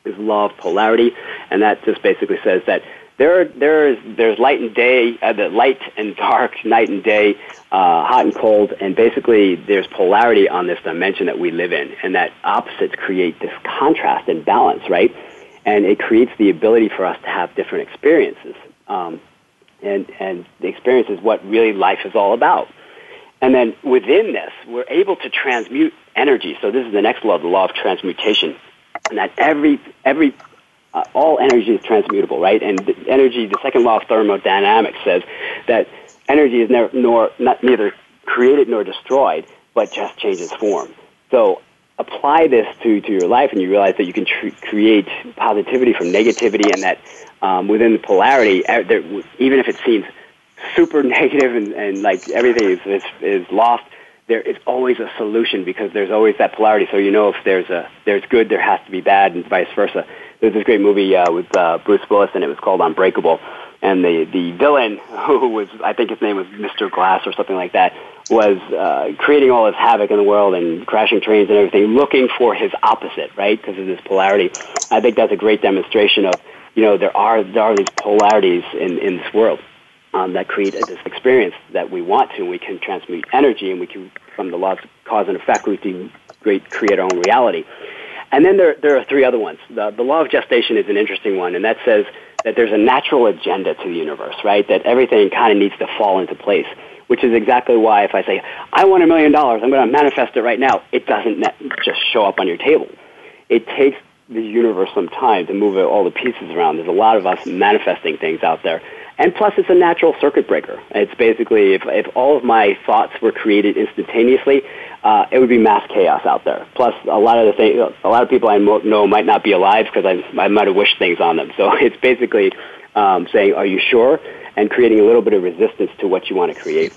is law of polarity, and that just basically says that there there's there's light and day, uh, the light and dark, night and day, uh, hot and cold, and basically there's polarity on this dimension that we live in, and that opposites create this contrast and balance, right? And it creates the ability for us to have different experiences. Um, and, and the experience is what really life is all about. And then within this, we're able to transmute energy. So this is the next law, the law of transmutation. And that every, every, uh, all energy is transmutable, right? And the energy, the second law of thermodynamics says that energy is never, nor, not, neither created nor destroyed, but just changes form. So apply this to, to your life and you realize that you can tr- create positivity from negativity and that um, within the polarity, there, even if it seems super <laughs> negative and, and like everything is, is, is lost, there is always a solution because there's always that polarity. So you know if there's a there's good, there has to be bad, and vice versa. There's this great movie uh, with uh, Bruce Willis, and it was called Unbreakable. And the the villain, <laughs> who was I think his name was Mr. Glass or something like that, was uh, creating all this havoc in the world and crashing trains and everything, looking for his opposite, right? Because of this polarity. I think that's a great demonstration of you know, there are there are these polarities in, in this world um, that create this experience that we want to, we can transmute energy, and we can, from the laws of cause and effect, we can create, create our own reality. And then there, there are three other ones. The, the law of gestation is an interesting one, and that says that there's a natural agenda to the universe, right? That everything kind of needs to fall into place, which is exactly why if I say, I want a million dollars, I'm going to manifest it right now, it doesn't just show up on your table. It takes the universe some time to move all the pieces around. There's a lot of us manifesting things out there. And plus, it's a natural circuit breaker. It's basically, if, if all of my thoughts were created instantaneously, uh, it would be mass chaos out there. Plus, a lot of the things, a lot of people I know might not be alive because I, I might have wished things on them. So <laughs> it's basically um, saying, "Are you sure?" And creating a little bit of resistance to what you want to create.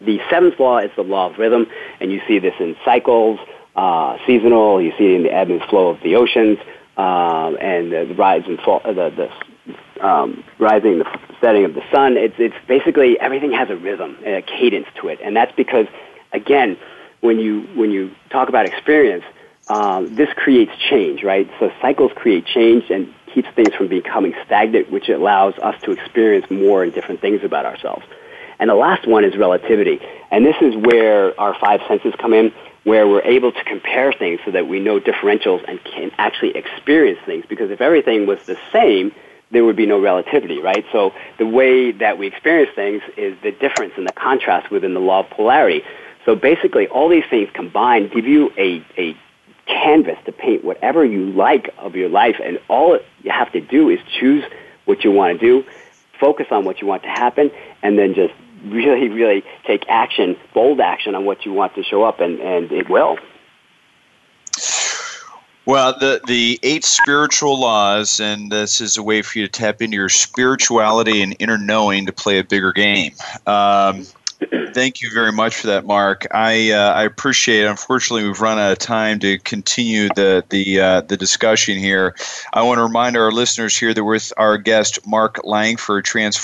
The seventh law is the law of rhythm, and you see this in cycles uh, seasonal. You see it in the ebb and flow of the oceans um, and the, rise and fall, uh, the, the um, rising, the setting of the sun. It's it's basically everything has a rhythm and a cadence to it, and that's because again, when you when you talk about experience, um, this creates change, right? So cycles create change and keeps things from becoming stagnant, which allows us to experience more and different things about ourselves. And the last one is relativity, and this is where our five senses come in where we're able to compare things so that we know differentials and can actually experience things. Because if everything was the same, there would be no relativity, right? So the way that we experience things is the difference and the contrast within the law of polarity. So basically, all these things combined give you a, a canvas to paint whatever you like of your life, and all you have to do is choose what you want to do, focus on what you want to happen, and then just really, really take action, bold action on what you want to show up, and, and it will. Well, the the eight spiritual laws, and this is a way for you to tap into your spirituality and inner knowing to play a bigger game. Um, thank you very much for that, Mark. I uh, I appreciate it. Unfortunately, we've run out of time to continue the the uh, the discussion here. I want to remind our listeners here that with our guest Mark Langford, trans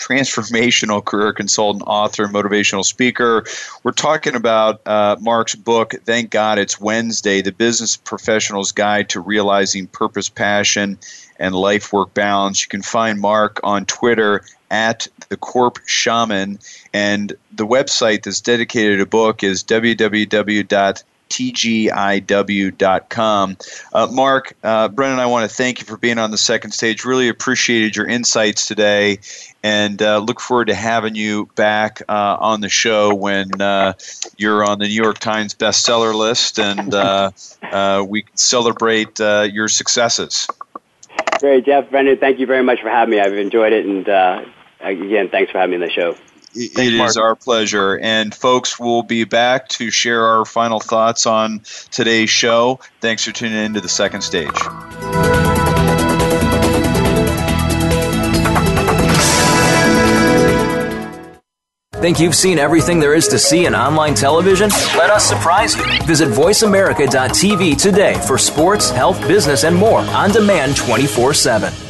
transformational career consultant, author, motivational speaker. We're talking about uh, Mark's book, Thank God It's Wednesday The Business Professional's Guide to Realizing Purpose, Passion, and Life Work Balance. You can find Mark on Twitter at the Corp Shaman, and the website that's dedicated to book is www tgiw.com. Uh, Mark, uh, Brendan, I want to thank you for being on the second stage. Really appreciated your insights today and uh, look forward to having you back uh, on the show when uh, you're on the New York Times bestseller list and uh, we celebrate your successes. Great, Jeff, Brendan, thank you very much for having me. I've enjoyed it, and again, thanks for having me on the show. it It is our pleasure. And folks, we'll be back to share our final thoughts on today's show. Thanks for tuning in to the second stage. Think you've seen everything there is to see in online television? Let us surprise you. Visit VoiceAmerica.tv today for sports, health, business, and more on demand 24 7.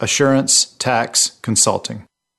Assurance Tax Consulting.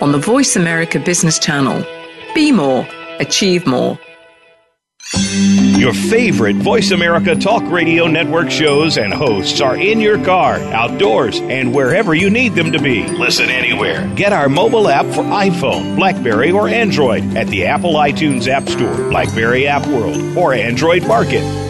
on the Voice America Business Channel. Be more, achieve more. Your favorite Voice America Talk Radio Network shows and hosts are in your car, outdoors, and wherever you need them to be. Listen anywhere. Get our mobile app for iPhone, Blackberry, or Android at the Apple iTunes App Store, Blackberry App World, or Android Market.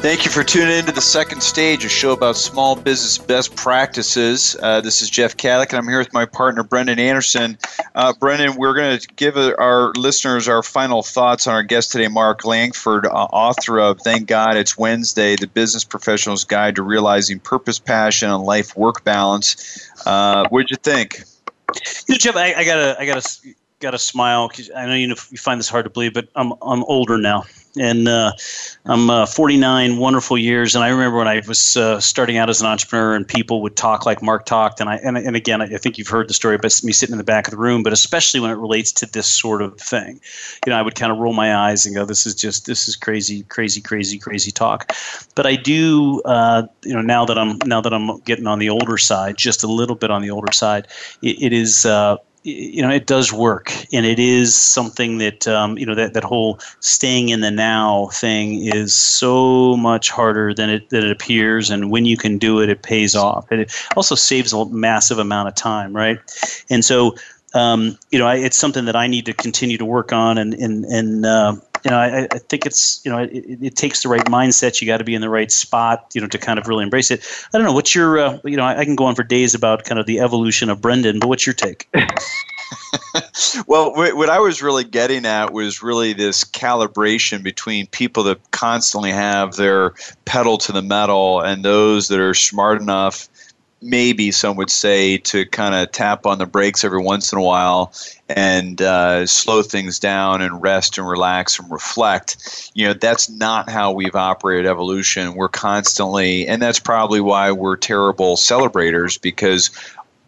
Thank you for tuning in to the second stage, a show about small business best practices. Uh, this is Jeff Cadlick, and I'm here with my partner, Brendan Anderson. Uh, Brendan, we're going to give our listeners our final thoughts on our guest today, Mark Langford, uh, author of Thank God It's Wednesday, The Business Professional's Guide to Realizing Purpose, Passion, and Life Work Balance. Uh, what'd you think? You know, Jeff, I, I, gotta, I gotta, gotta smile because I know you, know you find this hard to believe, but I'm, I'm older now and uh, I'm uh, 49 wonderful years. And I remember when I was uh, starting out as an entrepreneur, and people would talk like Mark talked. And I and, and again, I think you've heard the story about me sitting in the back of the room, but especially when it relates to this sort of thing, you know, I would kind of roll my eyes and go, "This is just this is crazy, crazy, crazy, crazy talk." But I do, uh, you know, now that I'm now that I'm getting on the older side, just a little bit on the older side, it, it is uh, you know it does work and it is something that um, you know that, that whole staying in the now thing is so much harder than it than it appears and when you can do it it pays off. And it also saves a massive amount of time right? And so um, you know I, it's something that I need to continue to work on and and and uh, you know, I, I think it's you know, it, it, takes the right mindset. You got to be in the right spot, you know, to kind of really embrace it. I don't know. What's your, uh, you know, I, I can go on for days about kind of the evolution of Brendan, but what's your take? <laughs> well, what I was really getting at was really this calibration between people that constantly have their pedal to the metal and those that are smart enough maybe some would say to kind of tap on the brakes every once in a while and uh, slow things down and rest and relax and reflect. You know, that's not how we've operated evolution. We're constantly, and that's probably why we're terrible celebrators because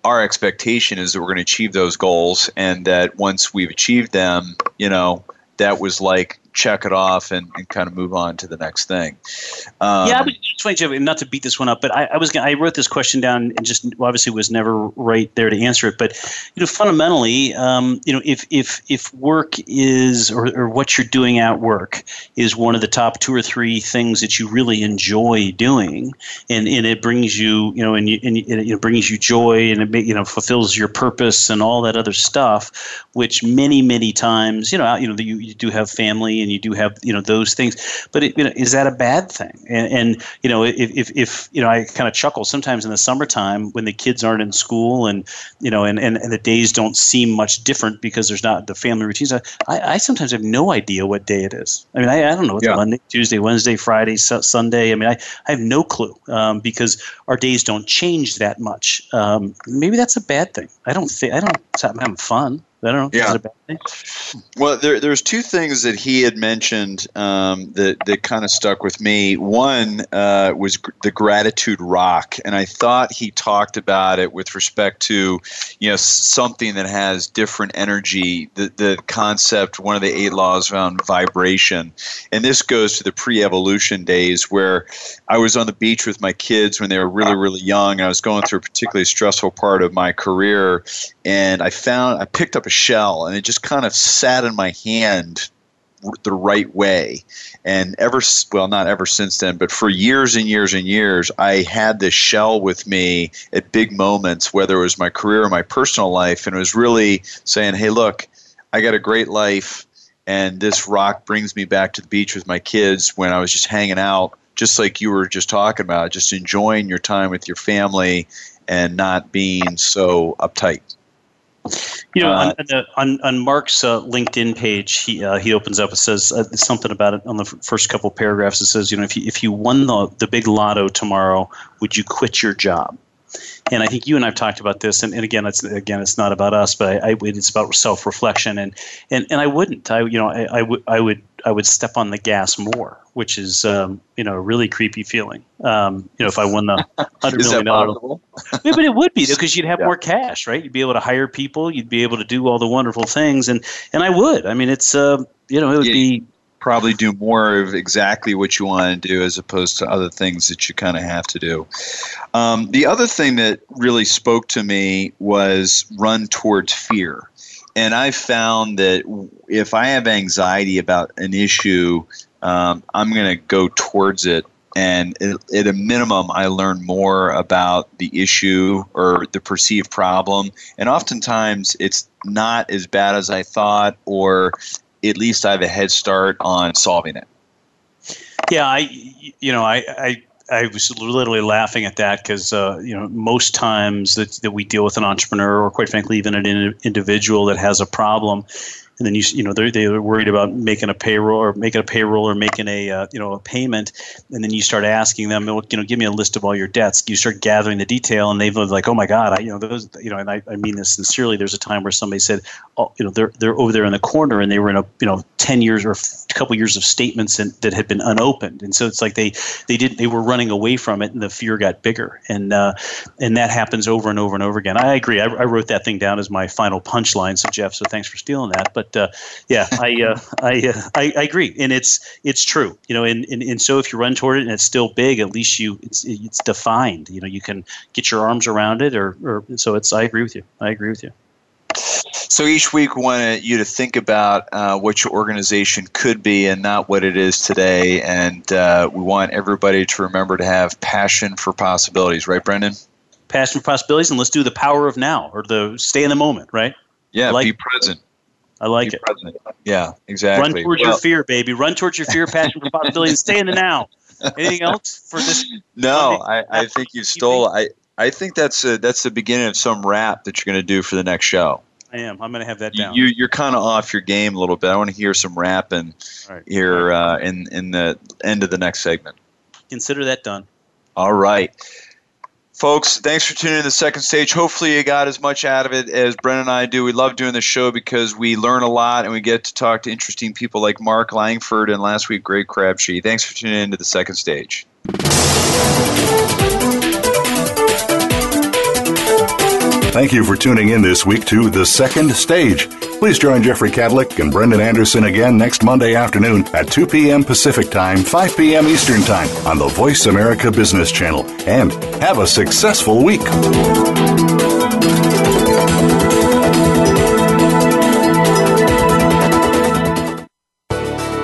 our expectation is that we're going to achieve those goals and that once we've achieved them, you know, that was like check it off and, and kind of move on to the next thing. Um, yeah, but Jeff, not to beat this one up, but I, I was I wrote this question down and just obviously was never right there to answer it. But you know, fundamentally, um, you know, if if if work is or, or what you're doing at work is one of the top two or three things that you really enjoy doing, and, and it brings you, you know, and, you, and it brings you joy and it you know fulfills your purpose and all that other stuff, which many many times, you know, you know, you, you do have family and you do have you know those things. But it, you know, is that a bad thing? And, and you know, if, if, if you know, I kind of chuckle sometimes in the summertime when the kids aren't in school and you know, and, and, and the days don't seem much different because there's not the family routines. I, I sometimes have no idea what day it is. I mean, I, I don't know. It's yeah. Monday, Tuesday, Wednesday, Friday, su- Sunday. I mean, I, I have no clue um, because our days don't change that much. Um, maybe that's a bad thing. I don't think I don't. I'm having fun. I don't know. Yeah. Well, there, there's two things that he had mentioned um, that, that kind of stuck with me. One uh, was gr- the gratitude rock, and I thought he talked about it with respect to, you know, something that has different energy. The, the concept, one of the eight laws around vibration, and this goes to the pre-evolution days where I was on the beach with my kids when they were really, really young, and I was going through a particularly stressful part of my career, and I found I picked up a shell, and it just kind of sat in my hand the right way. And ever, well, not ever since then, but for years and years and years, I had this shell with me at big moments, whether it was my career or my personal life. And it was really saying, hey, look, I got a great life. And this rock brings me back to the beach with my kids when I was just hanging out, just like you were just talking about, just enjoying your time with your family and not being so uptight. You know, uh, on, on, on, on, Mark's uh, LinkedIn page, he uh, he opens up. It says uh, something about it on the f- first couple paragraphs. It says, you know, if you if you won the the big lotto tomorrow, would you quit your job? And I think you and I've talked about this. And, and again, it's again, it's not about us, but I, I it's about self reflection. And, and and I wouldn't. I you know, I, I would I would I would step on the gas more, which is um, you know a really creepy feeling. Um, you know, if I won the <laughs> hundred million dollars, yeah, but it would be because <laughs> you'd have yeah. more cash, right? You'd be able to hire people, you'd be able to do all the wonderful things, and and I would. I mean, it's uh, you know, it would yeah. be probably do more of exactly what you want to do as opposed to other things that you kind of have to do. Um, the other thing that really spoke to me was run towards fear and I found that if I have anxiety about an issue, um, I'm going to go towards it. And at a minimum, I learn more about the issue or the perceived problem. And oftentimes, it's not as bad as I thought, or at least I have a head start on solving it. Yeah, I, you know, I, I I was literally laughing at that because uh, you know most times that, that we deal with an entrepreneur or quite frankly even an individual that has a problem and then you you know they're they're worried about making a payroll or making a payroll or making a uh, you know a payment, and then you start asking them, you know, give me a list of all your debts. You start gathering the detail, and they've like, oh my god, I you know those you know, and I, I mean this sincerely. There's a time where somebody said, oh, you know, they're they're over there in the corner, and they were in a you know ten years or a couple years of statements that had been unopened, and so it's like they they didn't they were running away from it, and the fear got bigger, and uh, and that happens over and over and over again. I agree. I, I wrote that thing down as my final punchline. So Jeff, so thanks for stealing that, but. Uh, yeah, I, uh, <laughs> I, uh, I, I agree, and it's it's true. You know, and, and, and so if you run toward it and it's still big, at least you it's it's defined. You know, you can get your arms around it, or or so it's. I agree with you. I agree with you. So each week, we want you to think about uh, what your organization could be and not what it is today. And uh, we want everybody to remember to have passion for possibilities, right, Brendan? Passion for possibilities, and let's do the power of now or the stay in the moment, right? Yeah, like, be present. I like it. President. Yeah, exactly. Run towards well, your fear, baby. Run towards your fear, passion for possibility, and stay in the now. Anything else for this? No, I, I think you stole. I I think that's a, that's the beginning of some rap that you're going to do for the next show. I am. I'm going to have that down. You, you're kind of off your game a little bit. I want to hear some rapping right. here uh, in in the end of the next segment. Consider that done. All right. Folks, thanks for tuning in to the second stage. Hopefully, you got as much out of it as Brendan and I do. We love doing the show because we learn a lot and we get to talk to interesting people like Mark Langford and last week, Greg Crabtree. Thanks for tuning in to the second stage. Thank you for tuning in this week to The Second Stage. Please join Jeffrey Cadlick and Brendan Anderson again next Monday afternoon at 2 p.m. Pacific Time, 5 p.m. Eastern Time on the Voice America Business Channel. And have a successful week.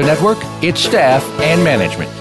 Radio Network, its staff, and management.